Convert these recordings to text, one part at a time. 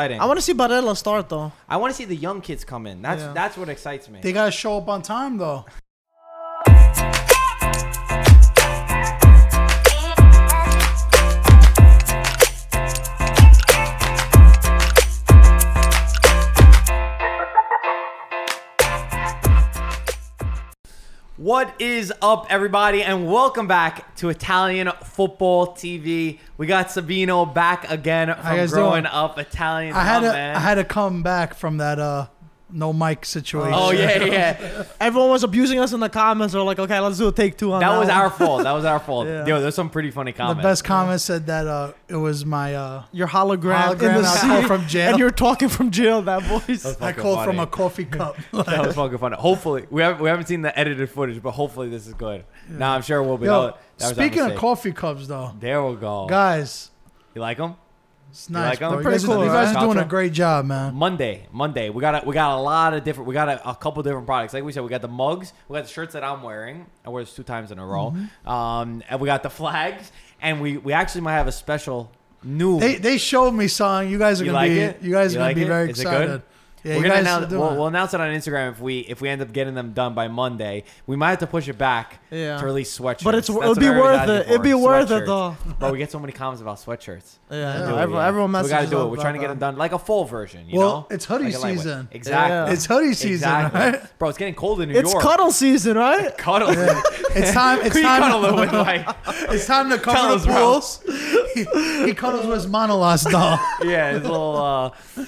I want to see Barella start though. I want to see the young kids come in. That's Yeah. that's what excites me. They gotta show up on time though. What is up, everybody, and welcome back to Italian Football TV. We got Sabino back again from guys growing doing? up Italian. I had Oh, to man. I had to come back from that uh no mic situation. Oh yeah, yeah. Everyone was abusing us in the comments. They're like, okay, let's do a take two on that. That was one. our fault. That was our fault. Yeah. Yo, there's some pretty funny comments. The best comment said that uh it was my uh your hologram, in the I seat, called from jail. and you're talking from jail. That voice. That I called funny. from a coffee cup. That was fucking fun. Hopefully, we haven't we haven't seen the edited footage, but hopefully this is good. Nah, I'm sure it will be. Yo, That that speaking of coffee cups though, there we go. guys, You like them? It's You nice, like 'em? bro. They're pretty cool, you guys right? are doing a great job, man. Monday, Monday, we got a, we got a lot of different. We got a, a couple different products. Like we said, we got the mugs, we got the shirts that I'm wearing. I wear this two times in a row. Mm-hmm. Um, and we got the flags, and we we actually might have a special new. They they showed me something. You guys are You gonna like be it? you guys You are gonna like be it? very Is it good? excited. Yeah, we're gonna announce, we'll, it. we'll announce it on Instagram if we if we end up getting them done by Monday. We might have to push it back Yeah. to release sweatshirts. But it's That's it'll be worth it. It'd be worth it though. But we get so many comments about sweatshirts. Yeah, yeah. Everyone, yeah. everyone we gotta do it. We're trying to get them done like a full version. You Well, know, it's hoodie Like season. Exactly. It's hoodie season, Exactly. right? Bro, it's getting cold in New It's York. It's cuddle season, right? Cuddle. It's time. It's Who you cuddling time. with, like? It's time to cover us, the pools. he, cuddles with his monolas doll. Yeah, his little. Uh,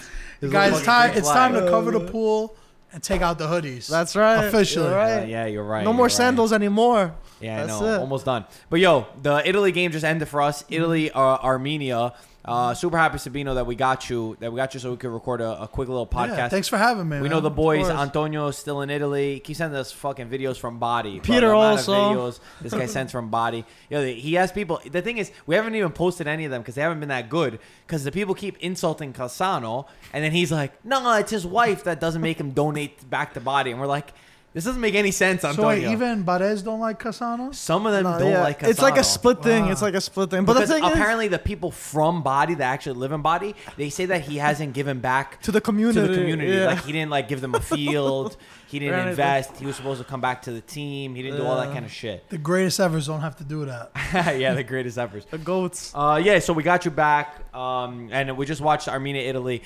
Guys, it's time, it's time to cover the pool and take out the hoodies. That's right. Officially. You're Uh, yeah, you're right. No you're more right. sandals anymore. Yeah, I know. it. Almost done. But yo, the Italy game just ended for us. Italy, uh, Armenia. Uh, super happy, Sabino, that we got you. That we got you, so we could record a, a quick little podcast. Yeah, thanks for having me. we man. know the boys. course. Antonio is still in Italy. Keep sending us fucking videos from Bari. Peter the amount of also. videos this guy sends from Bari. Yo, he has people. The thing is, we haven't even posted any of them because they haven't been that good. Because the people keep insulting Cassano, and then he's like, "No, it's his wife that doesn't make him donate back to Bari." And we're like, "This doesn't make any sense, So Antonio." wait, even Barez don't like Cassano. Some of them No, don't yeah. like it's like a split thing. Wow. It's like a split thing. But Because the thing apparently the people from Bari that actually live in Bari, they say that he hasn't given back to the to community. the community. yeah. Like he didn't like give them a field. He didn't Right. invest. He was supposed to come back to the team. He didn't do all that kind of shit. The greatest evers don't have to do that. yeah, the greatest efforts. the goats. Uh, yeah, so we got you back, um, and we just watched Armenia Italy.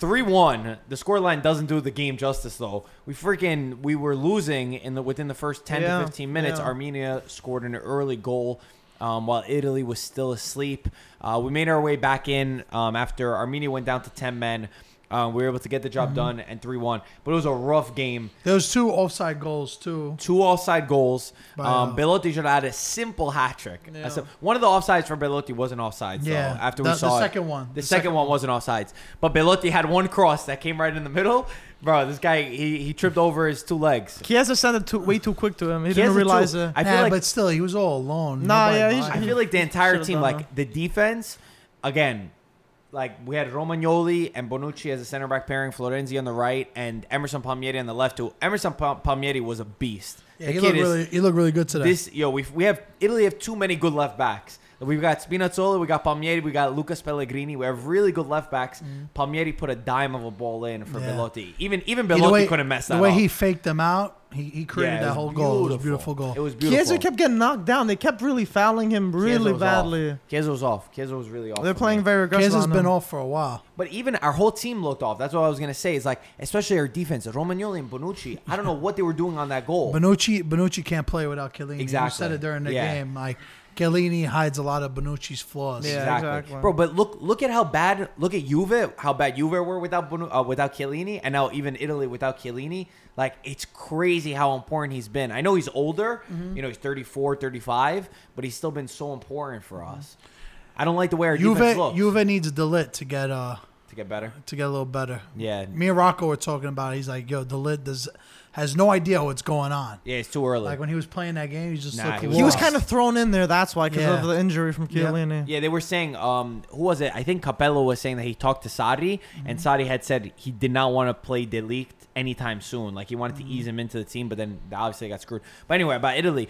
3-1. The scoreline doesn't do the game justice though. We freaking we were losing in the within the first 10 Yeah, to 15 minutes. yeah. Armenia scored an early goal um, while Italy was still asleep. Uh, we made our way back in um, after Armenia went down to 10 men. Um, we were able to get the Mm-hmm. job done and 3-1. But it was a rough game. There was two offside goals too. Two offside goals. By, Um, uh, Belotti should have had a simple hat trick. Yeah. Sim- One of the offsides for Belotti wasn't offside. Yeah, though, after the, we saw the it. second one. The, second, one wasn't offsides, but Belotti had one cross that came right in the middle. Bro, this guy he, he tripped over his two legs. He has to send it too, way too quick to him. He, He didn't realize too. it. I feel Nah, like but still, he was all alone. Nah, Nobody yeah, he's- I feel like the entire team, like the defense, again, like we had Romagnoli and Bonucci as a center back pairing, Florenzi on the right, and Emerson Palmieri on the left. Who Emerson Pa- Palmieri was a beast. yeah, The he looked is- really, he looked really good today. This yo, we we have Italy have too many good left backs. We've got Spinazzola, we got Palmieri, we got Lucas Pellegrini. We have really good left backs. Mm. Palmieri put a dime of a ball in for. Yeah. Belotti. Even even Belotti way, couldn't mess that the way up. he faked them out, he, he created Yeah, that whole goal. It was a beautiful goal. It was beautiful. Chiesa kept getting knocked down. They kept really fouling him really badly. Off. Chiesa was off. Chiesa was really off. They're playing me. very aggressive. Chiesa's on been off for a while. But even our whole team looked off. That's what I was gonna say. Is like, especially our defense, Romagnoli and Bonucci. I don't know what they were doing on that goal. Bonucci, Bonucci can't play without Chiellini. You said it during the Yeah. game. Like Chiellini hides a lot of Bonucci's flaws. Yeah. exactly. exactly. bro. But look, look at how bad. Look at Juve, how bad Juve were without Bonu- uh, without Chiellini, and now even Italy without Chiellini. Like it's crazy how important he's been. I know he's older. Mm-hmm. You know, he's 34, 35, but he's still been so important for us. I don't like the way our defense Juve, looks. Juve needs De Ligt to get uh to get better. to get a little better. Yeah, Me and Rocco were talking about. It. He's like, "Yo, De Ligt does has no idea what's going on." yeah, it's too early. Like when he was playing that game, he just Nah, looked he was- He was lost. kind of thrown in there. That's why, because Yeah. of the injury from Yeah. Chiellini. Yeah, they were saying, um, who was it? I think Capello was saying that he talked to Sarri, and mm-hmm. Sarri had said he did not want to play De Ligt anytime soon. Like he wanted to mm-hmm. ease him into the team, but then obviously they got screwed. But anyway, about Italy,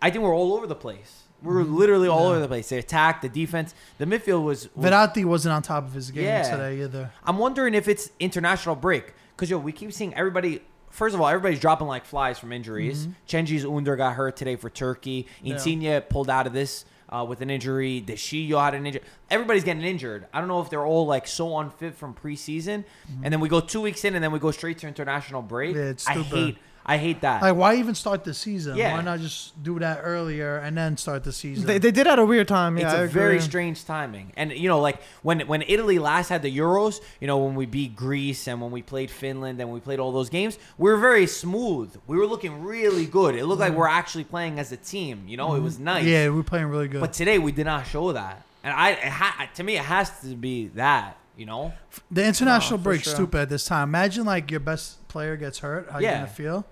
I think we're all over the place. We were mm-hmm. literally all over the place. The attack, the defense, the midfield was. was Verratti wasn't on top of his game Yeah. today either. I'm wondering if it's international break because yo, we keep seeing everybody. First of all, everybody's dropping like flies from injuries. Cengiz Under got hurt today for Turkey. Mm-hmm. Yeah. Insigne pulled out of this uh, with an injury. De Sciglio had an injury. Everybody's getting injured. I don't know if they're all like so unfit from preseason, and then we go two weeks in, and then we go straight to international break. Mm-hmm. Yeah, I hate. I hate that. Like, why even start the season? Yeah. Why not just do that earlier and then start the season? They, they did at a weird time. Yeah, it's I a agree. very strange timing. And you know, like when when Italy last had the Euros, you know, when we beat Greece and when we played Finland and we played all those games, we were very smooth. We were looking really good. It looked like we're actually playing as a team. You know, it was nice. Mm-hmm. yeah, we're playing really good. But today we did not show that. And I, it ha- to me, it has to be that. You know, the international for break's sure. stupid at this time. Imagine like your best player gets hurt. How you Yeah. gonna feel?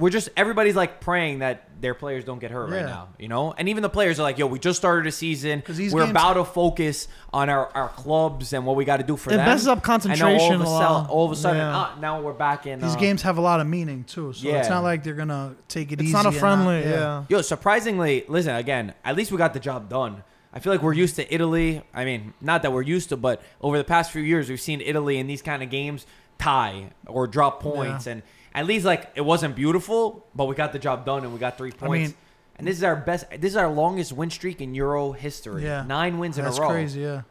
We're just everybody's like praying that their players don't get hurt right now. You know, and even the players are like, "Yo, we just started a season. We're about to focus on our, our clubs and what we got to do for It them." messes up concentration And all of a, sudden, all of a sudden, Yeah. ah, now we're back in. These uh, games have a lot of meaning too, so it's not like they're gonna take it It's not a friendly. yeah. Yo, surprisingly, listen again. At least we got the job done. I feel like we're used to Italy. I mean, not that we're used to, but over the past few years, we've seen Italy in these kind of games tie or drop points, Yeah. and at least like it wasn't beautiful, but we got the job done and we got three I points. mean- and this is our best. This is our longest win streak in Euro history. Yeah. nine wins in a row. crazy. Yeah.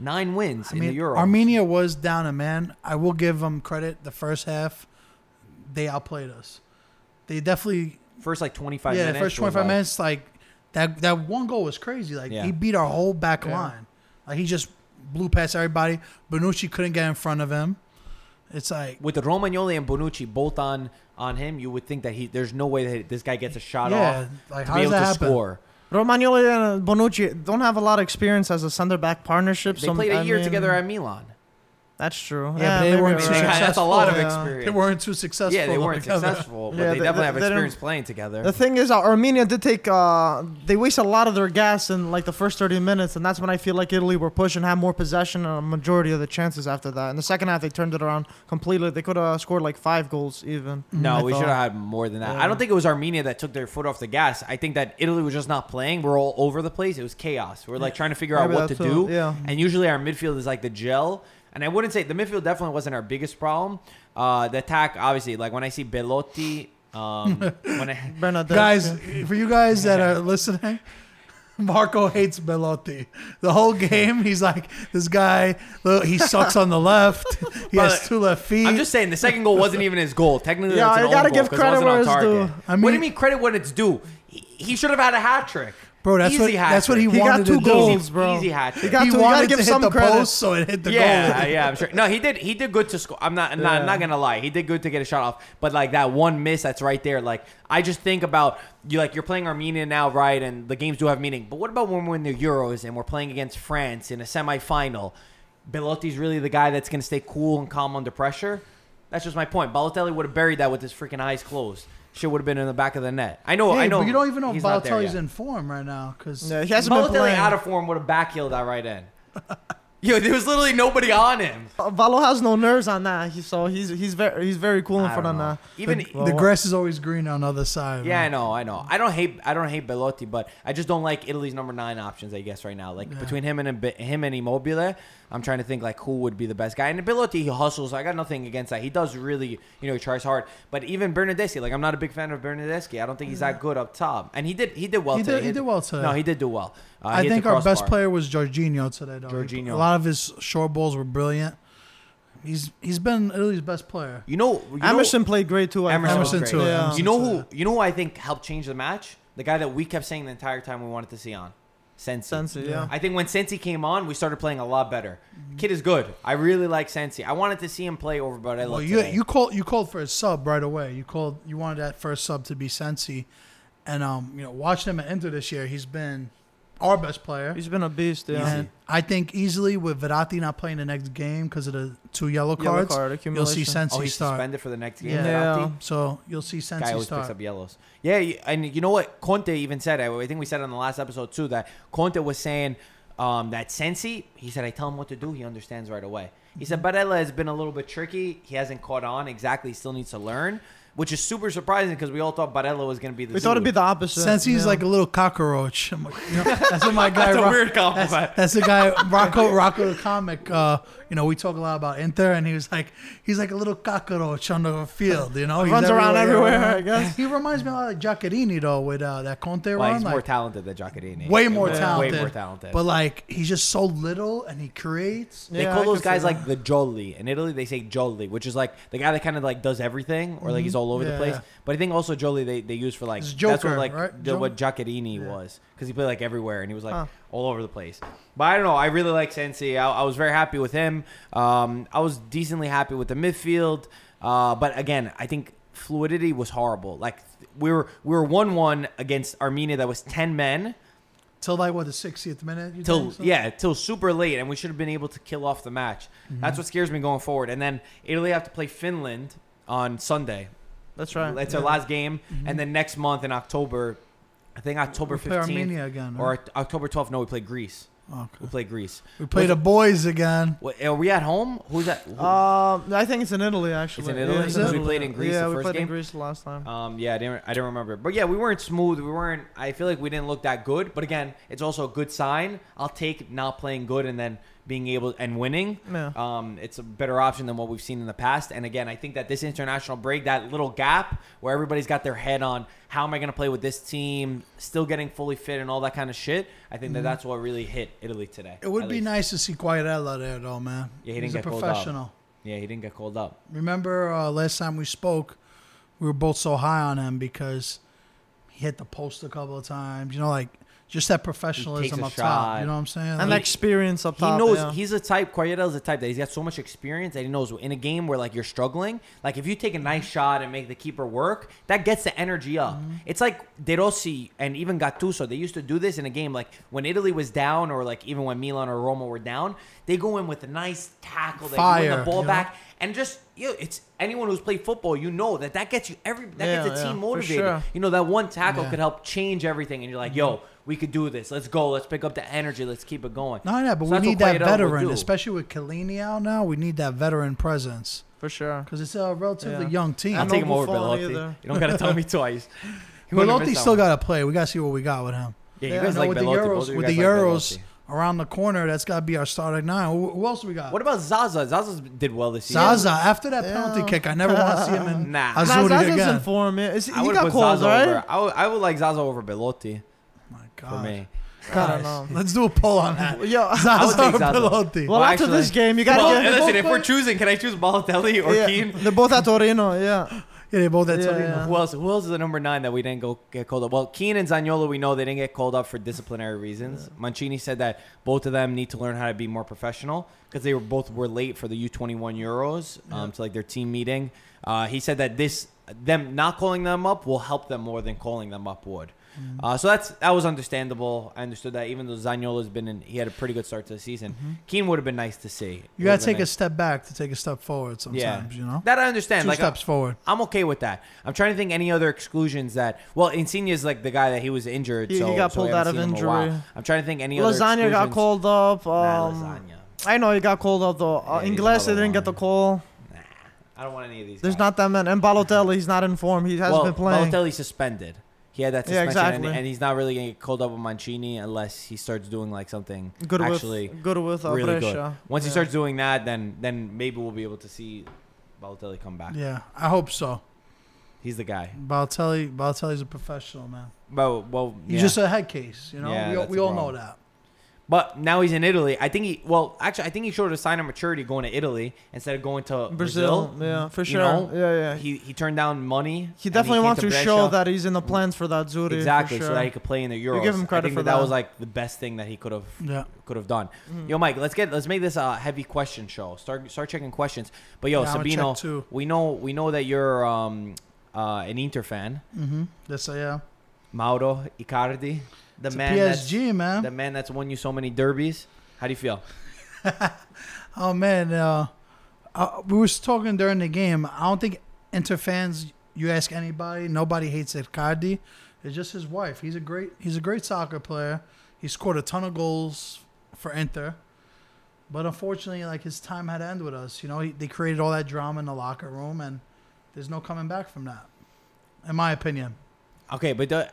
Nine wins I in mean, the Euro. Armenia was down a man. I will give them credit. The first half, they outplayed us. They definitely, first like twenty five yeah, minutes. the first twenty five like- minutes, like that. That one goal was crazy. Like Yeah. he beat our whole back Yeah. line. Like he just blew past everybody. Bonucci couldn't get in front of him. It's like With the Romagnoli and Bonucci both on on him, you would think that he there's no way that this guy gets a shot yeah, off like to how be does able that to happen? score. Romagnoli and Bonucci don't have a lot of experience as a center back partnership. They so played a I year mean, together at Milan. That's true. Yeah, but they maybe weren't you're too They right. had- that's a lot of Yeah. experience. They weren't too successful. yeah, they weren't together. successful, but Yeah, they they- definitely they- have they didn't- experience playing together. The thing is, uh, Armenia did take. Uh, they wasted a lot of their gas in like the first 30 minutes, and that's when I feel like Italy were pushing, had more possession, and a majority of the chances after that. In the second half, they turned it around completely. They could have scored like five goals even. no, I we thought. should have had more than that. Yeah. I don't think it was Armenia that took their foot off the gas. I think that Italy was just not playing. We're all over the place. It was chaos. We're like trying to figure out Maybe what to that too, do. yeah. And usually our midfield is like the gel. And I wouldn't say the midfield definitely wasn't our biggest problem. Uh, the attack, obviously, like when I see Belotti, um, when I, Bernadette, guys, for you guys that are listening, Marco hates Belotti. The whole game, he's like, this guy, look, he sucks on the left. He has But two left feet. I'm just saying the second goal wasn't even his goal. Technically, Yeah, that's an you gotta own give goal 'cause credit where it's due. I what do mean- you mean credit when it's due? He, he should have had a hat trick. Bro, that's Easy what hat that's what he. He got wanted two to do. goals, bro. Easy hat. He got he you wanted to give hit some the credit. post, so it hit the yeah, goal. yeah, yeah, I'm sure. No, he did. He did good to score. I'm not. I'm not, I'm not gonna lie. He did good to get a shot off. But like that one miss, that's right there. Like I just think about you. Like you're playing Armenia now, right? And the games do have meaning. But what about when we're in the Euros and we're playing against France in a semifinal? Belotti's really the guy that's gonna stay cool and calm under pressure. That's just my point. Balotelli would have buried that with his freaking eyes closed. Shit would have been in the back of the net. I know. I know. but you don't even know if he's not there Balotelli's in form right now because Yeah, he hasn't been Balotelli playing. out of form would have backheeled that right in. Yo, there was literally nobody on him. Uh, Valo has no nerves on that, he, so he's he's very he's very cool in front don't of that. Even the, Well, the grass is always green on the other side. Yeah, I know, I know. I don't hate, I don't hate Belotti, but I just don't like Italy's number nine options. I guess right now, like Yeah. between him and Imbi- him and Immobile, I'm trying to think like who would be the best guy. And Belotti, he hustles. I got nothing against that. He does really, you know, he tries hard. But even Bernardeschi, like I'm not a big fan of Bernardeschi. I don't think he's that good up top. And he did, he did well. He today. did- he did well today. No, he did do well. Uh, I think our best crossbar. player was Jorginho today. Though. Jorginho. A lot of his short balls were brilliant. He's he's been Italy's best player. You know, you know- Emerson played great too. I Emerson, Emerson too, Yeah. Emerson. You know who? You know who I think helped change the match? The guy that we kept saying the entire time we wanted to see on, Sensi. Sensi, yeah. I think when Sensi came on, we started playing a lot better. Kid is good. I really like Sensi. I wanted to see him play over Barella Well, you today. you called you called for a sub right away. You called you wanted that first sub to be Sensi, and um you know watching him at Inter this year, he's been our best player. He's been a beast. Yeah. And I think easily with Verratti not playing the next game because of the two yellow cards, Yellow cards, card you'll see Sensi oh, he's start. suspended for the next game. Yeah. Yeah. So you'll see Sensi Guy always start. picks up yellows. Yeah, and you know what? Conte even said. I I think we said on the last episode too that Conte was saying um, that Sensi. He said, "I tell him what to do. He understands right away." He said, "Barella has been a little bit tricky. He hasn't caught on exactly. He still needs to learn." Which is super surprising because we all thought Barella was going to be the. We thought it'd be the opposite. Since he's yeah. like a little cockroach, I'm like, you know, that's what my guy. That's a Ro- weird compliment. That's, that's the guy Rocco Rocco the comic. Uh, you know, we talk a lot about Inter, and he was like, he's like a little cockroach on the field. You know, He's Runs around everywhere, I guess. He reminds me a lot of Giaccherini though, with uh, that Conte Well, run. he's more talented than Giaccherini. way more Yeah. talented. Way more talented. But like, he's just so little, and he creates. They Yeah, call I those guys like the jolly. In Italy, they say jolly, which is like the guy that kind of like does everything, or like he's all over the Yeah. place. But I think also jolly they, they use for like It's that's what Joker, like right? the- what Joker? Giaccherini Yeah. was because he played like everywhere and he was like Huh. all over the place. But I don't know. I really like Sensi. I, I was very happy with him. Um, I was decently happy with the midfield. Uh, but again, I think fluidity was horrible. Like we were we were one one against Armenia that was ten men. Till like what the 60th minute? You till think, so? yeah till super late and we should have been able to kill off the match that's what scares me going forward and then italy have to play finland on sunday That's right. that's our last game and then next month in october i think october We 15th Armenia again. or right? October 12th no we play greece Okay. we play greece We play the boys again. What, are we at home who's that who- Um, I think it's in Italy actually. It's in Italy? Yeah, Is it? We played in Greece Yeah, the we first played game? in Greece last time. Um, yeah, I didn't, I didn't remember. But yeah, we weren't smooth. We weren't. I feel like we didn't look that good. But again, it's also a good sign. I'll take not playing good and then being able and winning. Yeah. Um, it's a better option than what we've seen in the past. And again, I think that this international break, that little gap where everybody's got their head on how am I going to play with this team, still getting fully fit and all that kind of shit. I think that that's what really hit Italy today. It would be least. nice to see Quagliarella there, though, man. Yeah, he didn't a get called up. professional. Yeah, he didn't get called up. Remember uh, last time we spoke, we were both so high on him because he hit the post a couple of times. You know, like just that professionalism up shot. top. You know what I'm saying? and Like, experience up He top. He knows yeah. he's a type. Quagliarella's a type that he's got so much experience that he knows in a game where like you're struggling, like if you take a nice shot and make the keeper work, that gets the energy up. Mm-hmm. It's like De Rossi and even Gattuso. They used to do this in a game like when Italy was down, or like even when Milan or Roma were down. They go in with a nice tackle, they win the ball you know? back, and just you know, it's anyone who's played football, you know that that gets you every that Yeah, gets a yeah, team motivated. sure. You know that one tackle Yeah. could help change everything, and you're like, yo. We could do this. Let's go. Let's pick up the energy. Let's keep it going. no, yeah, but So we that's need what that veteran, especially with Chiellini out now. We need that veteran presence for sure. because it's a relatively Yeah. young team. I'll And take no him over Buffon Belotti. You don't got to tell me twice. You Belotti still got to play. We got to see what we got with him. Yeah, you Yeah, guys I know like with the Belotti. Both Euros, with the like Euros Belotti. around the corner, that's got to be our starting nine. Who, who else do we got? What about Zaza? Zaza did well this year. Zaza? After that penalty kick, I never want to see him in Nah. Nah, Azzurri Zaza's again. in form. Yeah. He I would got put called, Zaza right? over. I would, I would like Zaza over Belotti My for God. me. I don't know. Let's do a poll on that. Yo, I would Zaza take or Zaza. Belotti? well, Well, after actually- this game, you gotta Well, get. listen, if we're choosing, can I choose Balotelli or yeah, Keane? They're both at Torino. Yeah. Yeah, they both at Yeah, Torino. yeah. Who else? Who else is the number nine that we didn't go get called up? Well, Keane and Zaniolo, we know they didn't get called up for disciplinary reasons. Mancini said that both of them need to learn how to be more professional because they were both were late for the U21 Euros, um, to like their team meeting. Uh, he said that this them not calling them up will help them more than calling them up would. Uh, so that's that was understandable. I understood that even though Zaniolo's been in, he had a pretty good start to the season. Keane would have been nice to see. You got to take a step back to take a step forward sometimes, you know? That I understand. Two like steps forward. I'm okay with that. I'm trying to think any other exclusions that. Well, Insigne is like the guy that he was injured. He- he got so pulled out of in injury. I'm trying to think any other. Lasagna got called up. Nah, Um, lasagna. I know he got called up though. Uh, Yeah, Ingles, they didn't get the call. Nah, I don't want any of these. There's guys. not that many. And Balotelli, he's not in form. He hasn't well, been playing. Balotelli suspended. He had that Yeah, suspension, exactly. and, and he's not really going to get called up with Mancini unless he starts doing like something Good actually with good with uh, really good. Once he starts doing that, then then maybe we'll be able to see Balotelli come back. Yeah, I hope so. He's the guy. Balotelli, Balotelli's a professional, man. Well, well, He's just a head case, you know? Yeah, we we all know that. But now he's in Italy. I think he well, actually, I think he showed a sign of maturity going to Italy instead of going to Brazil, Brazil. yeah, for You sure. know, yeah, yeah. He, He he turned down money. He definitely came wants to, Brescia. show that he's in the plans for the Azzurri. exactly for so sure. that he could play in the Euros. give him credit I think for that, that that. was like the best thing that he could have Yeah. could have done. Mhm. Yo, Mike, let's get let's make this a heavy question show. Start start checking questions. But yo, Yeah, Sabino, too. we know we know that you're um uh an Inter fan. Mm-hmm. That's a, yeah. Mauro Icardi, the It's man that's PSG, man. the man that's won you so many derbies. How do you feel? Oh man, uh, uh, we was talking during the game. I don't think Inter fans. You ask anybody, nobody hates Icardi. It's just his wife. He's a great. He's a great soccer player. He scored a ton of goals for Inter, but unfortunately, like his time had to end with us. You know, he, they created all that drama in the locker room, and there's no coming back from that, in my opinion. Okay, but the,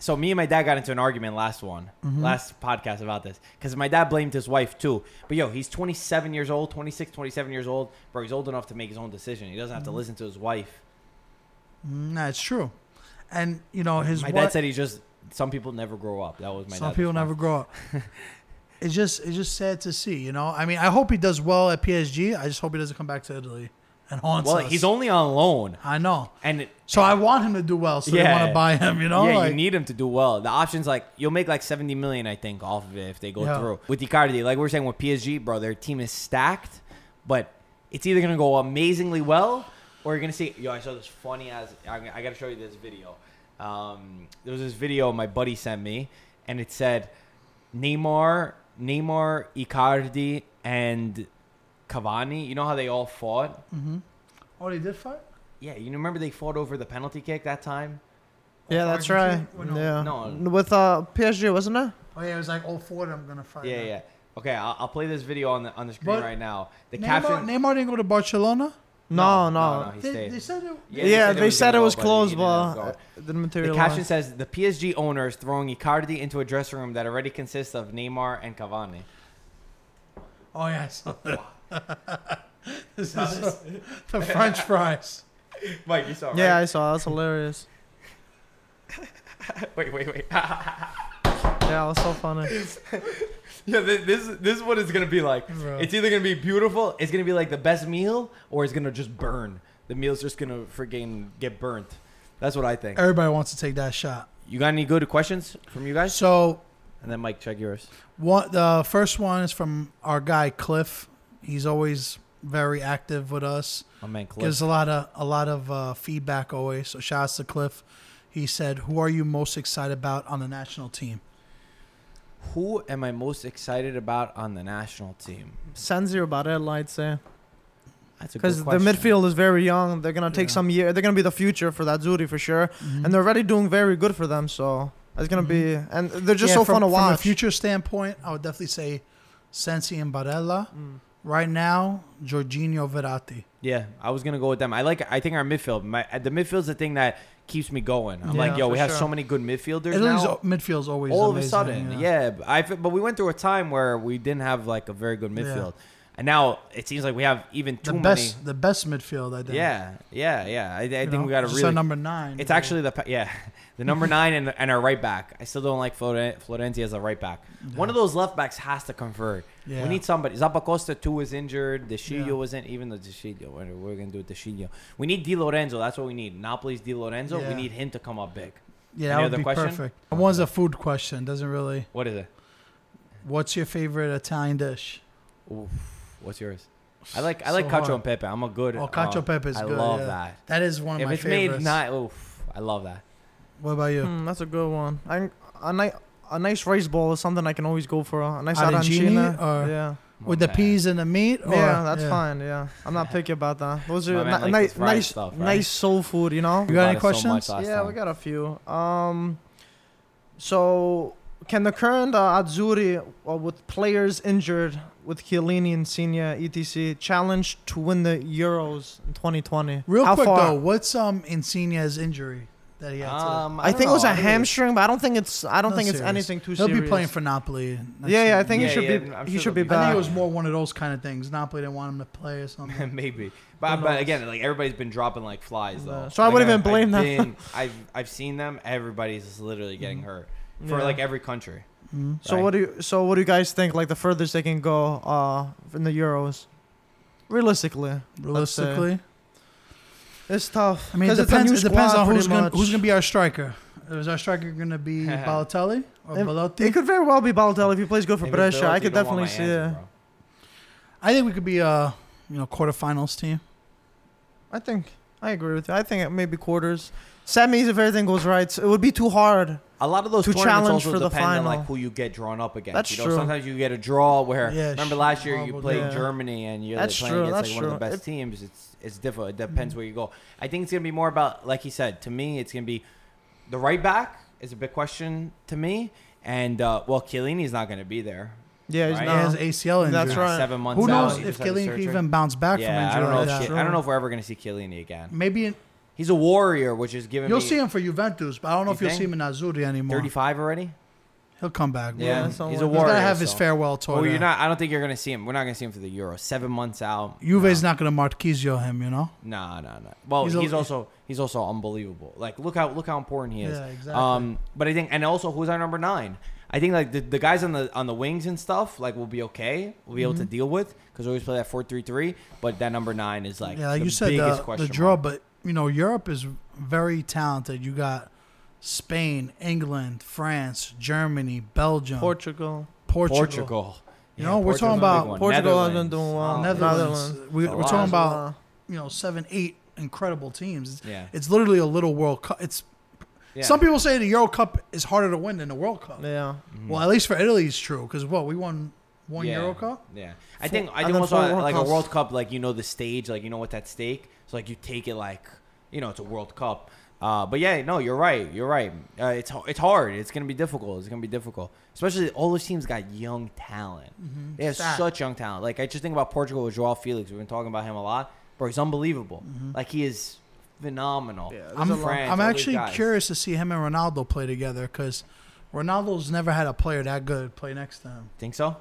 so me and my dad got into an argument last one, Mhm. last podcast about this because my dad blamed his wife too. But yo, he's 27 years old, 26, 27 years old, bro. He's old enough to make his own decision. He doesn't have to Mhm. listen to his wife. Mm, Nah, it's true. And you know his my wi- dad said he's just some people never grow up. That was my some people never grow up. it's just it's just sad to see. You know, I mean, I hope he does well at PSG. I just hope he doesn't come back to Italy and haunts Well, us. he's only on loan, I know. and it, So I want him to do well. So they Yeah. want to buy him. You know, yeah, like, you need him to do well. The options like you'll make like 70 million, I think, off of it if they go Yeah. through. With Icardi, like we are saying with PSG, bro, their team is stacked, but it's either gonna go amazingly well or you're gonna see. Yo, I saw this funny as I, I gotta show you this video. Um, there was this video my buddy sent me, and it said Neymar, Neymar, Icardi, and Cavani. You know how they all fought? hmm Oh, they did fight. Yeah, you remember they fought over the penalty kick that time? Yeah, that's right. Argentina? Or Yeah. No. With uh PSG, wasn't it? Oh yeah, it was like all four of them gonna fight. Yeah, now. yeah. Okay, I'll, I'll play this video on the on the screen But right now. The Neymar, caption. Neymar didn't go to Barcelona. No, no. no, no, he They, stayed. they said it. Yeah, they said it gonna was closed, he but didn't go. it didn't The caption says the PSG owner is throwing Icardi into a dressing room that already consists of Neymar and Cavani. Oh yeah, I saw that. this is the French fries. Mike, you saw yeah, I saw. That's hilarious. wait, wait, wait. Yeah, it was so funny. yeah, this, this this is what it's gonna be like. Bro. It's either gonna be beautiful, it's gonna be like the best meal, or it's gonna just burn. The meal's just gonna freaking get burnt. That's what I think. Everybody wants to take that shot. You got any good questions from you guys? So And then Mike, check yours. One, the first one is from our guy Cliff. He's always very active with us. My man Cliff. Gives a lot of a lot of uh, feedback always. So shouts to Cliff. He said, "Who are you most excited about on the national team?" Who am I most excited about on the national team? Sensi or Barella, I'd say. That's Because the midfield is very young. They're going to take Yeah. some year. They're going to be the future for the Azzurri for sure. Mm-hmm. And they're already doing very good for them. So it's going to be. And they're just Yeah, so from, fun to watch. From a future standpoint, I would definitely say Sensi and Barella. Mm. Right now, Jorginho Verratti. Yeah, I was gonna go with them. I like. I think our midfield. My uh, the midfield's the thing that keeps me going. I'm Yeah, like, yo, we have sure. so many good midfielders Italy's now. midfield's always All of a sudden, yeah. but I but we went through a time where we didn't have like a very good Yeah. midfield, and now it seems like we have even The too best, the best midfield. I many. think. Yeah, yeah, yeah. I, I think know? we got a really. number nine. It's actually the yeah, the number nine and and our right back. I still don't like Floren- Florenzi as a right back. One of those left backs has to convert. Yeah. We need somebody. Zappacosta too was injured. De Sciglio Yeah. wasn't. Even though De Sciglio, what are we gonna do with? We need Di Lorenzo. That's what we need. Napoli's Di Lorenzo. Yeah. We need him to come up big. Yeah, Any that would be question? perfect. One's a food question. Doesn't really. What is it? What's your favorite Italian dish? Oof. What's yours? I like I like So cacio hard. and pepe. I'm a good. Oh, cacio uh, pepe is I good, I love yeah. that. That is one of my favorites. If my it's favorites. made not, oof, I love that. What about you? Mm, that's a good one. I, a, ni- a nice rice ball is something I can always go for. A nice Arancini arancina. or- yeah. With the peas and the meat? Or, yeah, that's fine. Yeah, I'm not picky about that. Those are man ni- likes nice, the nice, stuff, right? nice soul food. You know. You got bought any it so questions? yeah, time. we got a few. Um, so can the current uh, Azzurri, uh, with players injured with Chiellini, Insigne, etc., challenge to win the Euros in 2020? Real How quick far? though, what's um Insigne's injury that he had? to, Um, I, don't think it was know. a I hamstring, but I don't think it's. I don't Not think it's serious. anything too serious. He'll serious. be playing for Napoli. next Yeah, yeah, I season. think Yeah, he should yeah, be. I'm he sure should be they'll be I think it was more one of those kind of things. Napoli didn't want him to play or something. Maybe, but, Who but knows? again, like everybody's been dropping like flies though. Yeah. So I Like, wouldn't I've- even blame I've them. been- I've I've seen them. Everybody's literally getting hurt for Yeah. like every country. Mhm. So Right. what do you? So what do you guys think? Like the furthest they can go uh, in the Euros, realistically, let's say. Realistically, it's tough. I mean, it 'Cause it's a depends. It depends on who's gonna who's gonna be our striker. Is our striker gonna be Balotelli or It- Belotti? It could very well be Balotelli if he plays good for If it's Brescia. I could definitely see answer, it. I think we could be a you know quarterfinals team. I think I agree with you. I think it maybe quarters. Semis if everything goes right. It would be too hard. A lot of those To tournaments challenge also for the depend on like who you get drawn up against. That's you know, true. sometimes you get a draw where Yeah, remember sh- last year you horrible played draw. Germany and you're That's playing true, against that's like one of the true. best If- teams. It's it's different. It depends where you go. I think it's gonna be more about like he said. To me, it's gonna be the right back is a big question to me. And uh, well, Chiellini's not gonna be there. Yeah, he's Right? He not. has ACL injury. That's right. Seven months. Who out, knows he if just had a Kylian can surgery. even bounce back from Yeah, injury I don't know. like If that? Ki- I don't know if we're ever gonna see Kylian again. Maybe in, He's a warrior, which is giving you'll me see him for Juventus, but I don't know You if you'll think? see him in Azzurri anymore. 35 already. He'll come back. bro. Yeah, Yeah, he's a like that. He's warrior. gotta have his so- farewell tour. Well, you're not. I don't think you're gonna see him. We're not gonna see him for the Euro. Seven months out. Juve's no. not gonna Marchisio him, you know. No, no, no. Well, He's he's, a- also he's also unbelievable. Like look how look how important he is. Yeah, exactly. Um, but I think and also who's our number nine? I think like the, the guys on the on the wings and stuff like will be okay. We'll be able Mm-hmm. to deal with because we always play that four three three. But that number nine is like yeah, like the you said, biggest the, question the draw. mark. But you know, Europe is very talented. You got Spain, England, France, Germany, Belgium, Portugal. Portugal. Portugal. You know, we're talking Portugal's a about one. Portugal has been Netherlands. doing well. Oh, Netherlands. Netherlands. We, we're lot. talking about you know seven, eight incredible teams. Yeah. It's literally a little World Cup. It's yeah. some people say the Euro Cup is harder to win than the World Cup. yeah. Mhm. Well, at least for Italy, it's true because what we won one Yeah. Euro Cup. Yeah, I Four- think I think also four World like a World Cup, like you know the stage, like you know what's at stake. So like you take it like you know it's a World Cup. Uh, but yeah, no, you're right. You're right. Uh, it's it's hard. It's gonna be difficult. It's gonna be difficult, especially all those teams got young talent. Mm-hmm. They have Stat. such young talent. Like I just think about Portugal with Joao Felix. We've been talking about him a lot. Bro, he's unbelievable. Like he is phenomenal. Yeah, I'm, There's a lot- France, I'm actually curious to see him and Ronaldo play together because Ronaldo's never had a player that good play next to him. Think so?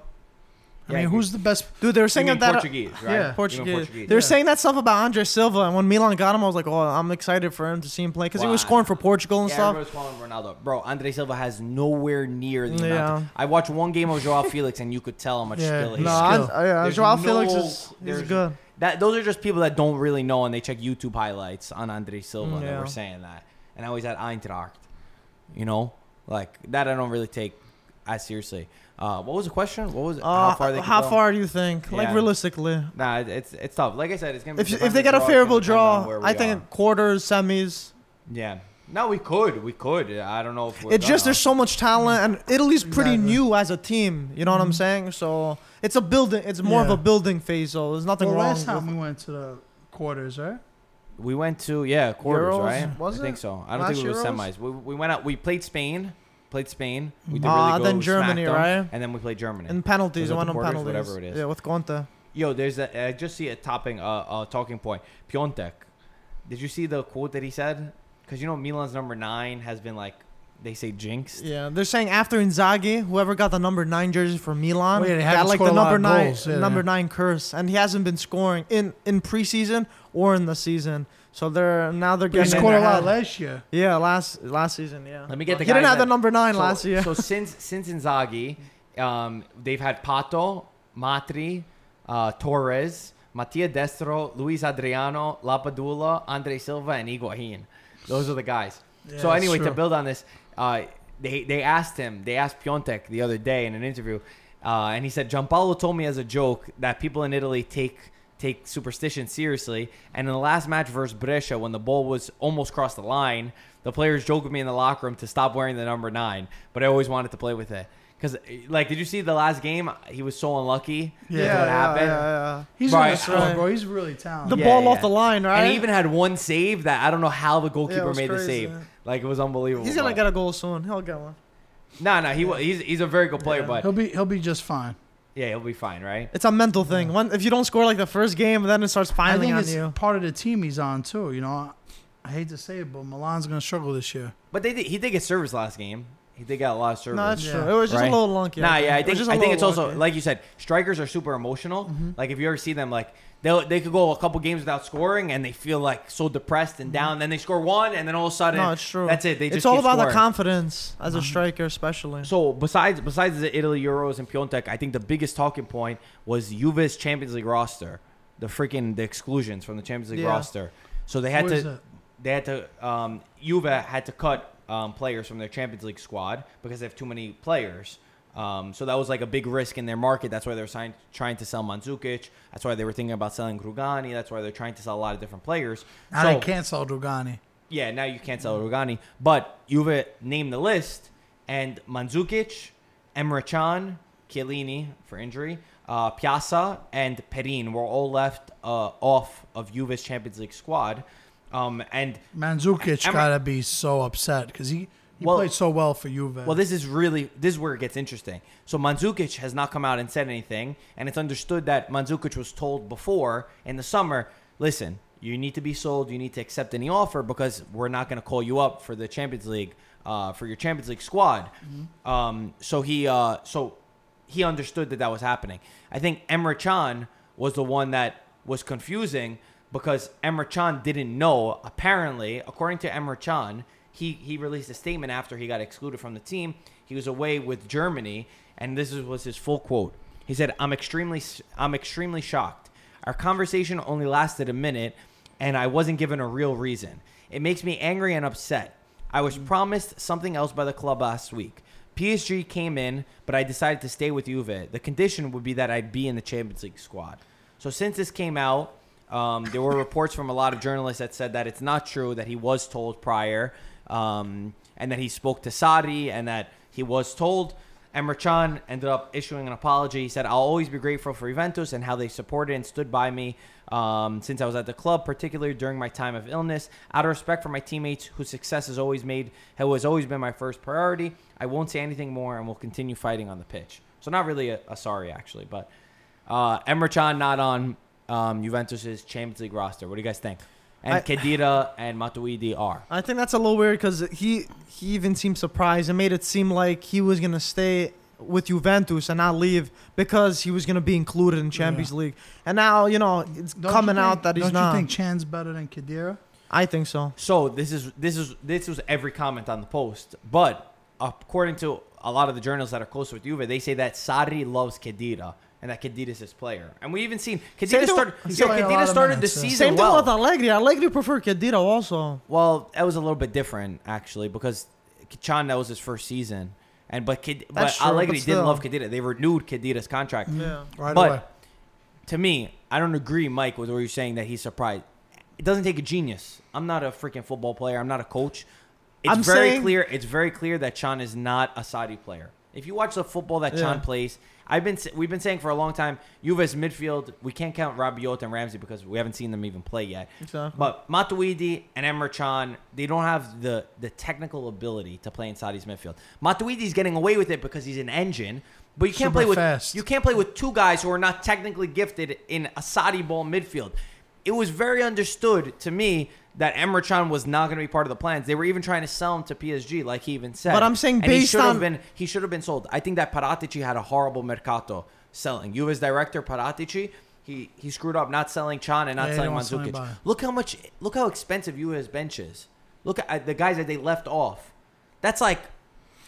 I mean, who's the best? Dude, they were You saying mean that. Portuguese, right? Yeah. You mean Portuguese. Portuguese. They were Yeah. saying that stuff about Andre Silva, and when Milan got him, I was like, "Oh, I'm excited for him to see him play because he was scoring for Portugal and Yeah, stuff." everyone's calling him Ronaldo. Bro, Andre Silva has nowhere near the amount. Yeah. Of, I watched one game of Joao Felix, and you could tell how much Yeah. skill he No, has. I, I, yeah, There's Joao no- Felix is he's there's- good. That those are just people that don't really know, and they check YouTube highlights on Andre Silva. Mm, That yeah. were saying that, and how he's at Eintracht. You know, like that. I don't really take as seriously. Uh, what was the question? What was it? Uh, how far they? how could go? far do you think? Like Yeah. realistically, Nah, it's it's tough. Like I said, it's gonna. be if if they on get a the draw, favorable gonna depend on draw, I think are. quarters, semis. Yeah. No, we could. We could. I don't know if we're It's just there's so much talent, and Italy's pretty Exactly. new as a team. You know what I'm saying? So it's a building. It's more of a building phase. So there's nothing Well, wrong. last time we went to the quarters, right? We went to yeah quarters, Euros, right? was I think so. I don't Last think we were Euros? semis. We, we went out. We played Spain. Played Spain. We did Ah, really good. then we Germany, them, right? And then we played Germany. in penalties, Was I it went the on quarters? penalties. Whatever it is. Yeah, with Conte. Yo, there's a. I just see a topping, uh, uh, talking point. Piatek. Did you see the quote that he said? Because you know Milan's number nine has been like, they say jinxed. Yeah, they're saying after Inzaghi, whoever got the number nine jersey for Milan Oh, yeah, they got haven't like scored the a lot number of nine goals. Yeah, number yeah. nine curse, and he hasn't been scoring in in preseason or in the season. So they're now they're But he getting in scored a lot head. last year. Yeah, last last season. Yeah. Let me get the He didn't guys have the number nine so, last year. So since since Inzaghi, um, they've had Pato, Matri, uh, Torres, Mattia Destro, Luis Adriano, Lapadula, Andre Silva, and Higuain. Those are the guys. Yeah, so anyway, to build on this, uh, they they asked him, they asked Piatek the other day in an interview, uh, and he said Giampaolo told me as a joke that people in Italy take take superstition seriously. And in the last match versus Brescia, when the ball was almost crossed the line, the players joked with me in the locker room to stop wearing the number nine, but I always wanted to play with it. Because, like, did you see the last game? He was so unlucky. Yeah, yeah, what yeah, happened. yeah, He's Right. really score, Right. bro. He's really The talented. Yeah, ball yeah. off the line, right? And he even had one save that I don't know how the goalkeeper was made the save. yeah. Like, it was unbelievable. He's gonna but- get a goal soon. He'll get one. No, no, he wa- he's he's a very good player, Yeah. but He'll be he'll be just fine. Yeah, he'll be fine, right? It's a mental thing. When if you don't score like the first game, then it starts I piling think on it's you. part of the team he's on too. You know, I hate to say it, but Milan's gonna struggle this year. But they did, he did get service last game. He got a lot of service. No, that's Yeah. true. It was just Right. a little lunky. Nah, yeah, I think just a I think it's little also lunky. like you said, strikers are super emotional. Mm-hmm. Like if you ever see them, like they they could go a couple games without scoring and they feel like so depressed and down. Then they score one, and then all of a sudden, Mm-hmm. No, it's true. That's it. They just it's all keep about the confidence as a striker, especially. So besides besides the Italy Euros and Piatek, I think the biggest talking point was Juve's Champions League roster, the freaking the exclusions from the Champions League Yeah. roster. So they had Who is to they had to um, Juve had to cut um, players from their Champions League squad because they have too many players. Um, so that was like a big risk in their market. That's why they were sign- trying to sell Mandzukic. That's why they were thinking about selling Rugani. That's why they're trying to sell a lot of different players. Now so, they can't sell Rugani. yeah, now you can't sell Rugani. But Juve named the list, and Mandzukic, Emre Can, Chiellini for injury, uh, Pjaca, and Perin were all left uh, off of Juve's Champions League squad. Um, and Mandzukic Emre- gotta be so upset because he He Well- played so well for Juve. Well, this is really this is where it gets interesting. So Mandzukic has not come out and said anything, and it's understood that Mandzukic was told before in the summer, listen, you need to be sold, you need to accept any offer because we're not going to call you up for the Champions League, uh, for your Champions League squad. Um, so he, uh, so he understood that that was happening. I think Emre Can was the one that was confusing because Emre Can didn't know. Apparently, according to Emre Can, he, he released a statement after he got excluded from the team. He was away with Germany, and this is, was his full quote. He said, "I'm extremely I'm extremely shocked. Our conversation only lasted a minute, and I wasn't given a real reason. It makes me angry and upset. I was mm-hmm. promised something else by the club last week. PSG came in, but I decided to stay with Juve. The condition would be that I'd be in the Champions League squad. So since this came out, um, there were reports from a lot of journalists that said that it's not true that he was told prior, um, and that he spoke to Sarri, and that he was told. Emre Can ended up issuing an apology. He said, "I'll always be grateful for Juventus and how they supported and stood by me um, since I was at the club, particularly during my time of illness. Out of respect for my teammates, whose success has always made has always been my first priority. I won't say anything more, and will continue fighting on the pitch." So not really a, a sorry actually, but uh, Emre Can not on um, Juventus's Champions League roster. What do you guys think? And I- Khedira and Matuidi are. I think that's a little weird because he he even seemed surprised and made it seem like he was gonna stay with Juventus and not leave because he was gonna be included in Champions League. And now you know it's Don't coming think- out that he's don't not. you think Can's better than Khedira? I think so. So this is this is this was every comment on the post, but according to a lot of the journals that are close with Juve, they say that Sarri loves Khedira and that Khedira is player. And we even seen Same started. He's Yo, playing a lot Khedira of started the minutes, yeah. season Same thing well. with Allegri. Allegri preferred Khedira also. Well, that was a little bit different actually because Can that was his first season, and but Ked, but That's true, Allegri but didn't love still. They renewed Khedira's contract. Yeah. Right But- away. to me, I don't agree, Mike, with what you're saying that he's surprised. It doesn't take a genius. I'm not a freaking football player. I'm not a coach. It's I'm very saying- clear. It's very clear that Can is not a Sarri player. If you watch the football that Can plays, I've been we've been saying for a long time, Juve's midfield. We can't count Rabiot and Ramsey because we haven't seen them even play yet. Exactly. But Matuidi and Emre Can, they don't have the the technical ability to play in Sarri's midfield. Matuidi's getting away with it because he's an engine, but you can't Super play with fast. you can't play with two guys who are not technically gifted in a Sarri ball midfield. It was very understood to me that Emre was not going to be part of the plans. They were even trying to sell him to PSG, like he even said. But I'm saying And he based should have on- been he should have been sold. I think that Paratici had a horrible mercato selling. Juve's director Paratici, he he screwed up not selling Can and not Yeah, selling didn't want to sell Mandzukic. Look how much look how expensive Juve's bench is. Look at uh, the guys that they left off. That's like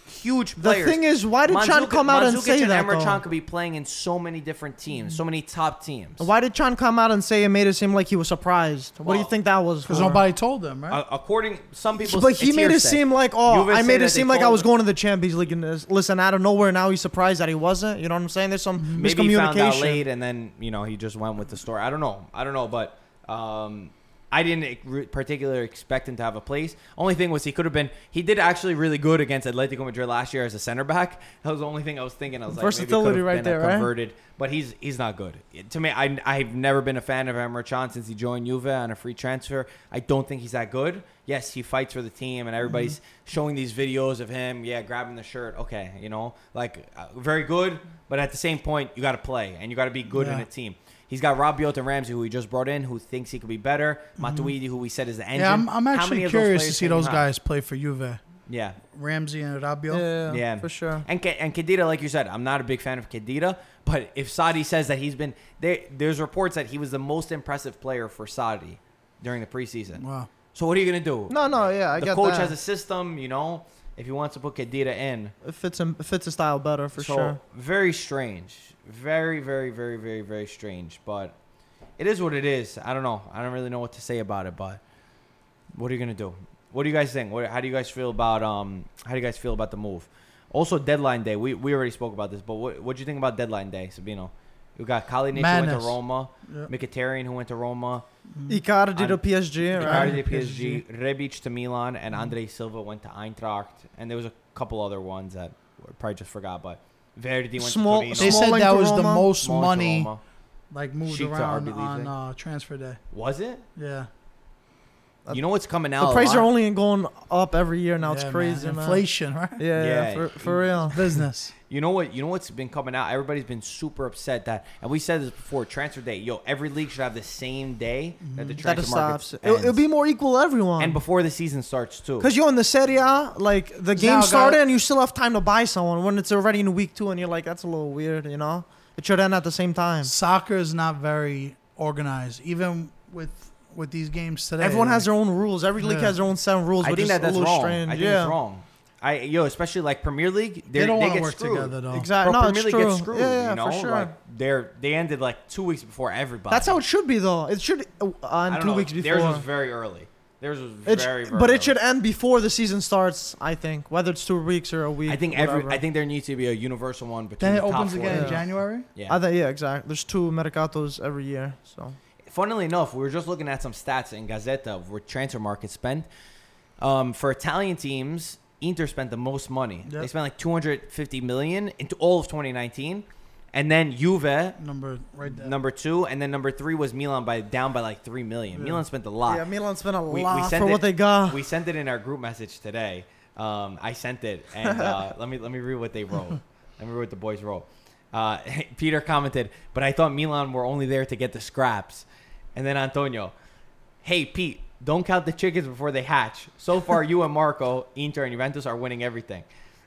huge players. The thing is, why did Can come out and say and that, Emre though? Can could be playing in so many different teams, so many top teams. Why did Can come out and say it made it seem like he was surprised? what do you think that was? Because nobody told them, right? Uh, according some people, But he it's made it seem like, oh, Juve I made it seem like I was going to the Champions League. And this. listen, out of nowhere, now he's surprised that he wasn't. You know what I'm saying? There's some Maybe he found out miscommunication. late, and then you know he just went with the story. I don't know. I don't know, but um, I didn't particularly expect him to have a place. Only thing was he could have been. He did actually really good against Atletico Madrid last year as a center back. That was the only thing I was thinking. I was like, Versatility have right there, a right? converted, but he's he's not good. To me, I I've never been a fan of Emre Can since he joined Juve on a free transfer. I don't think he's that good. Yes, he fights for the team, and everybody's Mm-hmm. showing these videos of him, yeah, grabbing the shirt. Okay, you know, like uh, very good, but at the same point, you got to play and you got to be good in a team. He's got Rabiot and Ramsey, who he just brought in, who thinks he could be better. Mm-hmm. Matuidi, who we said is the engine. yeah, I'm, I'm actually curious to see can you those have? guys play for Juve. Yeah, Ramsey and Rabiot. Yeah, Yeah. for sure. and Ke- and Khedira, like you said, I'm not a big fan of Khedira, but if Sarri says that he's been there, there's reports that he was the most impressive player for Sarri during the preseason. Wow. So what are you gonna do? No, no, yeah, I the get coach that. has a system, you know. If he wants to put Khedira in, it fits him. It fits his style better for so sure. very strange, very, very, very, very, very strange. But it is what it is. I don't know. I don't really know what to say about it. But what are you gonna do? What do you guys think? What, how do you guys feel about um? How do you guys feel about the move? Also, deadline day. We we already spoke about this, but what what do you think about deadline day, Sabino? We got Kalinic who went to Madness. Roma, Yeah. Mkhitaryan who went to Roma, mm-hmm. Icardi to And- PSG, Icardi right? to PSG, Rebic to Milan, and mm-hmm. Andre Silva went to Eintracht, and there was a couple other ones that probably just forgot, but Verdi went Small- to Torino. They said Smalling that to was the Roma. most Smalling to money Roma. like moved Schick to around RB on eh? uh, transfer day. Was it? Yeah. You know what's coming out? The a prices are only going up every year now. It's Yeah, man. crazy, man. Inflation, right? Yeah, yeah, Yeah. for, for real. Business. You know what? You know what's been coming out. Everybody's been super upset that, and we said this before. Transfer day, yo, every league should have the same day that the Mm-hmm. That it transfer market stops. It'll, it'll be more equal to everyone. and before the season starts too. Because you're in the Serie A, like the Now, game guys- started and you still have time to buy someone when it's already in week two and you're like, that's a little weird, you know? It should end at the same time. Soccer is not very organized, even with with these games today. Everyone has their own rules. Every league Yeah. has their own set of rules. I which think is that a that's little wrong. strange. I think yeah. it's wrong. I yo, especially like Premier League, They they're- don't they want to get work screwed. together though. Exactly. Bro, no, Premier it's League true. gets screwed. yeah, yeah, you know, for sure. like they're they ended like two weeks before everybody. that's how it should be, though. It should uh, I on don't two know. weeks before. Theirs was very early. Theirs was It sh- very, very but early. it should end before the season starts. I think, whether it's two weeks or a week. I think every. whatever. I think there needs to be a universal one between Then it the top opens four again in leagues. January. Yeah. I think yeah, exactly. There's two Mercatos every year, so Funnily enough, we were just looking at some stats in Gazzetta of where transfer market spent. Um, for Italian teams, Inter spent the most money. Yep. They spent like 250 million into all of 2019, and then Juve Number right there. number two, and then number three was Milan by down by like three million. Yeah. Milan spent a lot. yeah, Milan spent a We- we lot sent for it- what they got. we sent it in our group message today. Um, I sent it, and uh, let me let me read what they wrote. let me read what the boys wrote. Uh, Peter commented, but I thought Milan were only there to get the scraps. And then Antonio, hey Pete, don't count the chickens before they hatch. So far, you and Marco, Inter and Juventus are winning everything.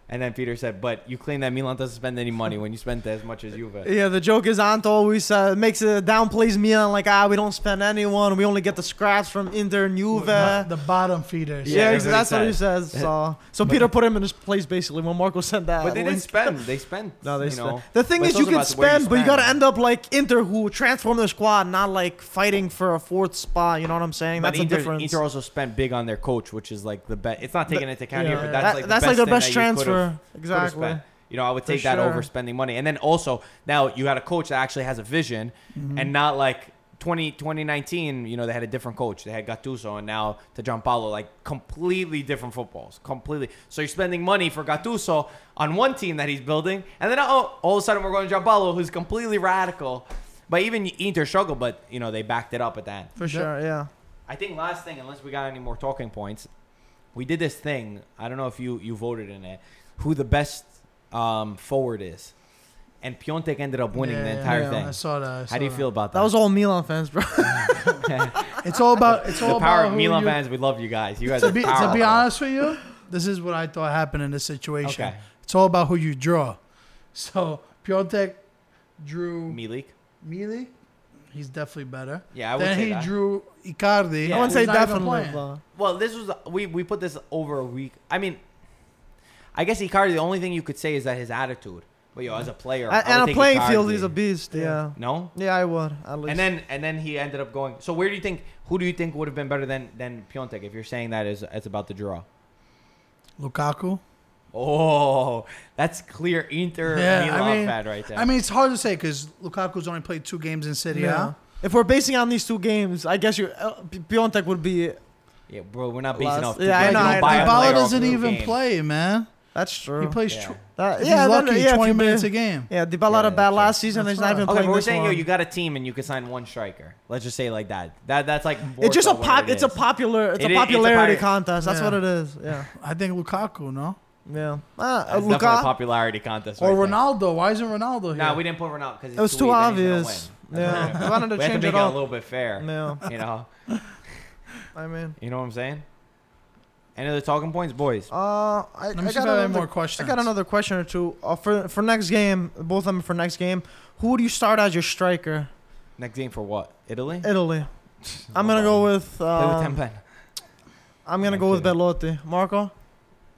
And then Peter said, but you claim that Milan doesn't spend any money when you spend as much as Juve. Yeah, the joke is Anto always uh, makes it downplays Milan like ah we don't spend anyone we only get the scraps from Inter and Juve. The, the bottom feeders. yeah, Yeah, that's that's what what he he says. So, so Peter put him in his place basically when Marco said that. But they didn't spend. They spent. No, they you spend. know. The thing But is, you can about where you spend, but you gotta end up like Inter, who transformed their squad, not like fighting for a fourth spot. You know what I'm saying? But That's Inter, a difference. Inter also spent big on their coach, which is like the best. It's not taking into account here, but that's That- like the that's best like the best that you could've- transfer. Could've Exactly. You know, I would For take that over spending money. And then also now you got a coach that actually has a vision, Mm-hmm. and not like 20, 2019. You know, they had a different coach. They had Gattuso, and now to Giampaolo, like completely different footballs, completely. So you're spending money for Gattuso on one team that he's building, and then oh, all of a sudden we're going to Giampaolo, who's completely radical. But even Inter struggled, but you know they backed it up at the end. For sure, yeah. I think last thing, unless we got any more talking points, we did this thing. I don't know if you you voted in it. Who the best um, forward is, and Piatek ended up winning the Yeah, entire yeah. I saw that. I How do you that. feel about that? That was all Milan fans, bro. It's all about. It's the all power about of Milan you- fans. We love you guys. You guys To are be, to be honest with you, this is what I thought happened in this situation. Okay. It's all about who you draw. So Piatek drew Milik. Milik, He's definitely better. Yeah, I would then say he that. drew Icardi. Yeah. I wouldn't say not even definitely, playing. Well, this was we we put this over a week. I mean, I guess Icardi. The only thing you could say is that his attitude. But yo, as a player, I and a playing Icardi. field, he's a beast. Yeah. Yeah. no. Yeah, I would at least. And then and then he ended up going. So where do you think? Who do you think would have been better than than Piatek? If you're saying that is it's about the draw. Lukaku. Oh, that's clear Inter Yeah, Milan I mean- fan right there. I mean, it's hard to say because Lukaku's only played two games in City. yeah. If we're basing on these two games, I guess you uh, Piatek would be. yeah, bro, we're not basing Last- off. yeah, I know, don't I buy know. a Dybala doesn't even games. play, man. That's true. He plays. Yeah. Tw- That- if yeah, he's then- lucky, yeah, 20 minutes be- a game. Yeah, Dybala Yeah, had a bad that's last right. season. That's He's not even right. Okay, playing but we're this saying yo, you got a team and you can sign one striker. Let's just say like that. That that's like It's just a pop. it It's a popular. It's It a is- it's a popularity contest. That's Yeah. what it is. Yeah. I think Lukaku, no? Yeah. Uh, That's definitely a popularity contest. Or right there. Ronaldo. Why isn't Ronaldo here? Nah, we didn't put Ronaldo because It was too obvious. Yeah. We wanted to we had to change make it it a little bit fair. Yeah. You know, I mean, you know what I'm saying. Any other talking points, boys? uh, I, Let I me see if got I have another, more questions. I got another question or two uh, for for next game. Both of them for next game. Who do you start as your striker? Next game for what? Italy. Italy. I'm gonna go with. Play with Um, Tempen. I'm gonna I'm go with. Belotti. Marco.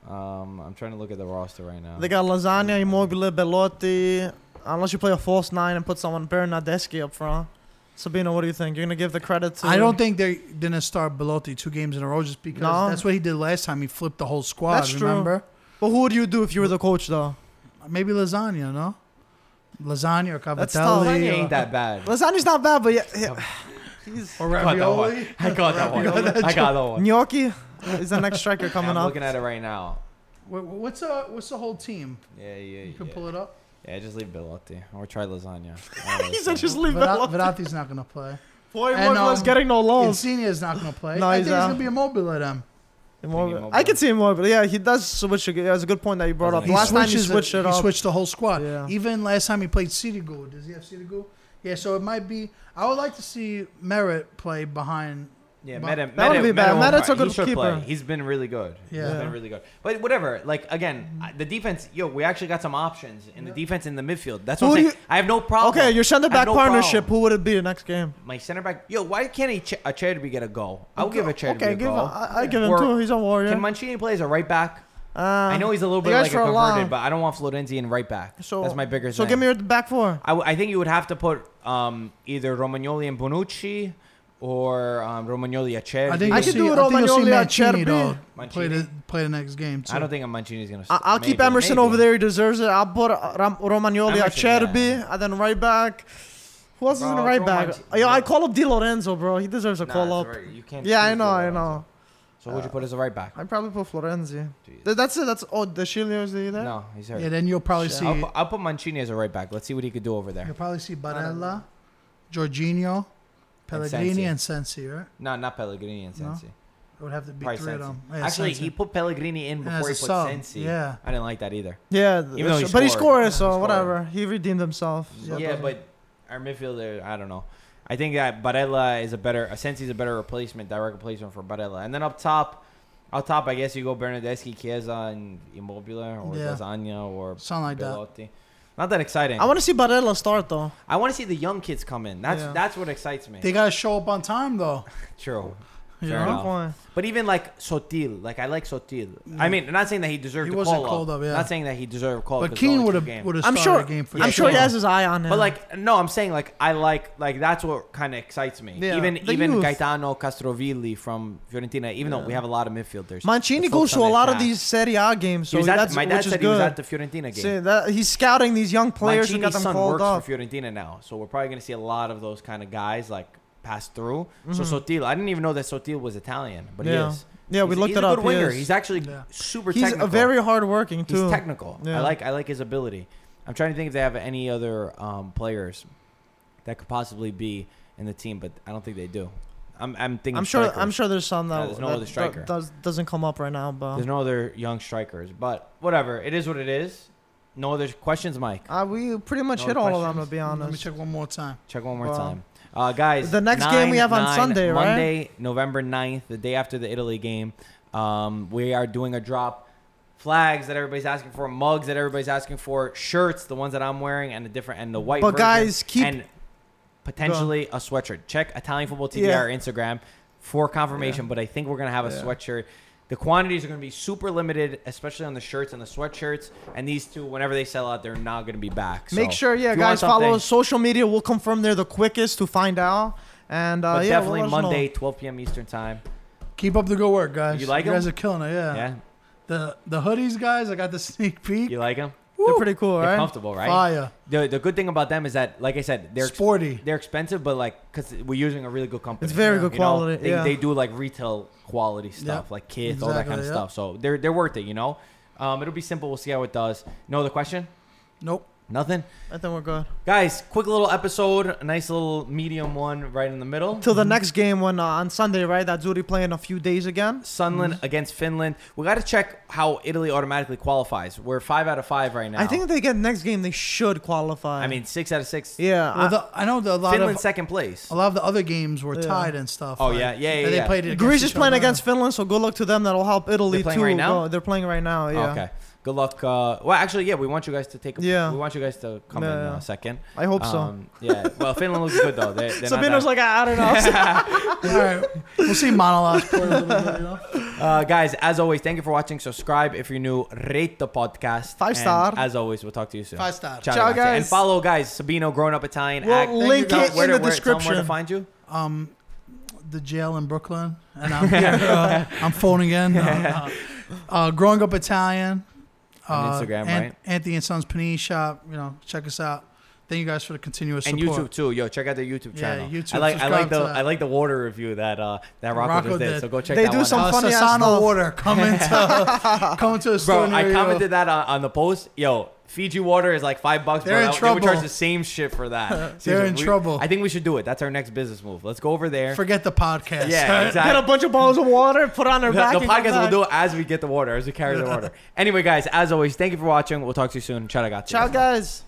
Um, I'm trying to look at the roster right now. They got Lasagna, Immobile, Belotti. Unless you play a false nine and put someone Bernardeschi up front. Sabino, what do you think? You're gonna give the credit to? I don't think they didn't start Belotti two games in a row just because No. that's what he did last time. He flipped the whole squad. That's true. remember? But who would you do if you were the coach, though? Maybe lasagna, no? Lasagna or That's tough. cavatelli Lasagna or, ain't that bad. Lasagna's not bad, but yeah, yeah. he's or I got that one. ravioli. I got that one. I got that one. gnocchi is the next striker coming I'm up. looking at it right now. Wha- What's uh what's the whole team? Yeah, yeah, yeah. You can yeah. pull it up. Yeah, just leave Belotti or try lasagna. he said just leave Vera- Belotti. Verratti's not gonna play. Boy, And, Immobile's um, getting no loans. Insigne is not going to play. No, I he's think it's out. going to be Immobile at him. Immobile. Immobile. I can see him Immobile. Yeah, he does switch. Again. That's a good point that you brought up. He Last time he switches it- switched it he up. switched the whole squad. Yeah. Even last time he played Sirigu. Does he have Sirigu? Yeah, so it might be. I would like to see Meret play behind. Yeah, But- Meta, That wouldn't be bad. Meta, Meta's a he good should keeper. play. He's been really good. Yeah. He's been really good. But whatever. Like again, I- the defense. Yo, we actually got some options in the defense in the midfield. That's what Who I'm do saying. I have no problem. Okay, your center I have back no partnership. problem. Who would it be the next game? My center back. Yo, why can't he ch- Acerbi get a goal? I'll give Acerbi Okay, a give. goal. Him, I, I give him Or two. He's a warrior. Can Mancini play as a right back? uh, I know he's a little bit like a converted, but I don't want Florenzi in right back. So That's my bigger So thing. give me your back four. I, w- I think you would have to put um, either Romagnoli and Bonucci or um, Romagnoli Acerbi. I think I you'll could see, do it I think you'll see Romagnoli at Mancini, Cherby. though, Mancini? play the play the next game. Too. I don't think Mancini's gonna. I, st- I'll keep Emerson maybe. over there. He deserves it. I'll put uh, Ram- Romagnoli at Emerson, yeah. And then right back. Who else is in the right back? Manci- Yo, I call up Di Lorenzo, bro. He deserves a Nah, call up. alright. You can't Yeah, I choose know, I right know. one. So who'd you put as a right back? I'd probably put Florenzi. Jeez. Th- That's it. That's oh, De Sciglio's there. No, he's hurt. Yeah, then you'll probably Shit. see. I'll, put, I'll put Mancini as a right back. Let's see what he could do over there. You'll probably see Barella, Jorginho, Pellegrini, and Sensi. Right? No, not Pellegrini and No? Sensi. It would have to be Probably three of them. Yeah, Actually, Sensi. he put Pellegrini in before he put sub. Sensi. Yeah. I didn't like that either. Yeah, Even though he but he scored. Yeah, so he scored. whatever. He redeemed himself. Yeah, Yeah, but- our midfielder, I don't know. I think that Barella is a better, Sensi's a better replacement, direct replacement for Barella. And then up top, up top, I guess you go Bernardeschi, Chiesa, and Immobile, or Yeah. Lasagna, or Something like that. Not that exciting. I want to see Barella start though. I want to see the young kids come in. That's Yeah. that's what excites me. They gotta show up on time though. True. You Fair know? Enough. But even like Sottil, like I like Sottil. I mean, I'm not saying that he deserved He to wasn't call called up. up, yeah. Not saying that he deserved a call. But 'cause it's Keane only would two have games. would have I'm started sure. a game for I'm sure he has his eye on him. But like, no, I'm saying like I like like that's what kind of excites me. Yeah, even the even youth. Gaetano Castrovilli from Fiorentina. Even though we have a lot of midfielders. Mancini the goes folks to a on lot of chat. these Serie A games, He so was at- that's my dad which is said he was good. at the Fiorentina game. See, that, he's scouting these young players who got Mancini's them son called works up. for Fiorentina now, so we're probably gonna see a lot of those kind of guys like pass through. So Mhm. Sottil, I didn't even know that Sottil was Italian, but Yeah. he is. Yeah, we He's- looked he's it a good He winger. is. He's actually Yeah. super. He's technical. a very hardworking He's too. He's technical. I like I like his ability. I'm trying to think if they have any other um, players that could possibly be in the team, but I don't think they do. I'm I'm thinking. I'm sure. strikers. I'm sure there's some that, Yeah, there's no that other striker. do- does, doesn't come up right now, but There's no other young strikers, but whatever. It is what it is. No other questions, Mike. uh, we pretty much No hit all of them questions? to be honest, Let me check one more time. Check one more Well, time. Uh, guys, the next game we have on 9, Sunday, right? Monday, November 9th, the day after the Italy game. Um, we are doing a drop. Flags that everybody's asking for, mugs that everybody's asking for, shirts, the ones that I'm wearing, and the different and the white. But version, guys, keep- and potentially a sweatshirt. Check Italian Football TV Yeah. our Instagram for confirmation. But I think we're gonna have a Yeah. sweatshirt. The quantities are going to be super limited, especially on the shirts and the sweatshirts. And these two, whenever they sell out, they're not going to be back. Make sure, yeah, if you want guys, follow something- social media. We'll confirm they're the quickest to find out. And uh, but yeah, definitely we'll let us know. Monday, 12 p.m. Eastern time. Keep up the good work, guys. You like You guys 'em? are killing it. Yeah. Yeah, The the hoodies, guys. I got the sneak peek. you like them? They're pretty cool, They're right? comfortable, right? Fire. The the good thing about them is that, like I said, they're Sporty. they're expensive, but like because we're using a really good company. It's very Yeah. good You know, quality. they, yeah. they do like retail quality stuff, Yep. like kits, all that kind of Exactly, stuff. So they're they're worth it, you know. Um, it'll be simple. We'll see how it does. No other question? Nope. Nothing, I think we're good. guys. Quick little episode, a nice little medium one right in the middle. Till the next game when uh, on Sunday, right? the Azzurri playing a few days again. Sunland Mm-hmm. against Finland. We got to check how Italy automatically qualifies. We're five out of five right now. I think if they get next game, they should qualify. I mean, six out of six. yeah. Well, I- the, I know the, a lot Finland of second place. a lot of the other games were Yeah. tied and stuff. Oh, like, yeah, yeah, yeah, They yeah. played it. Greece against is playing other. against Finland, so good luck to them. That'll help Italy They're playing too. right now? Go- They're playing right now. Yeah. Okay. Good luck. Uh, well, actually, yeah, we want you guys to take. A, Yeah. We want you guys to come in Yeah, uh, yeah. second. I hope so. Um, yeah. Well, Finland looks good though. They, they're not Sabino's that- like, I, I don't know. All right, we'll see monologues. for a little bit, you know? Uh, guys, as always, thank you for watching. Subscribe if you're new. Rate the podcast. Five And star. As always, we'll talk to you soon. Five star. Ciao, Ciao, ragazzi. And follow guys Sabino, Grown Up Italian. We'll Act. link guys. it Where in the where- tell 'em Where description. to find you? Um, the jail in Brooklyn, and I'm here. uh, I'm phoning in. No, no. Uh, growing up Italian. On uh, Instagram, right? Anthony and Sons Panini Shop. You know, check us out. Thank you guys for the continuous And support. YouTube too. Yo, check out their YouTube Yeah, channel. YouTube, I like I like the to. I like the water review that uh that Rocco, Rocco just did. did. So go check out. They that do one some out. uh, funny ass Sassano water coming to coming to a store Bro, near I you. commented that on, on the post. Yo, Fiji water is like five bucks. They're but in I- they would charge the same shit for that. They're in we- trouble. I think we should do it. That's our next business move. Let's go over there. Forget the podcast. yeah, exactly. Get a bunch of bottles of water, put on their The, back. the and come podcast we'll do it as we get the water, as we carry the water. Anyway, guys, as always, thank you for watching. We'll talk to you soon. Ciao, ragazzi. Ciao, guys.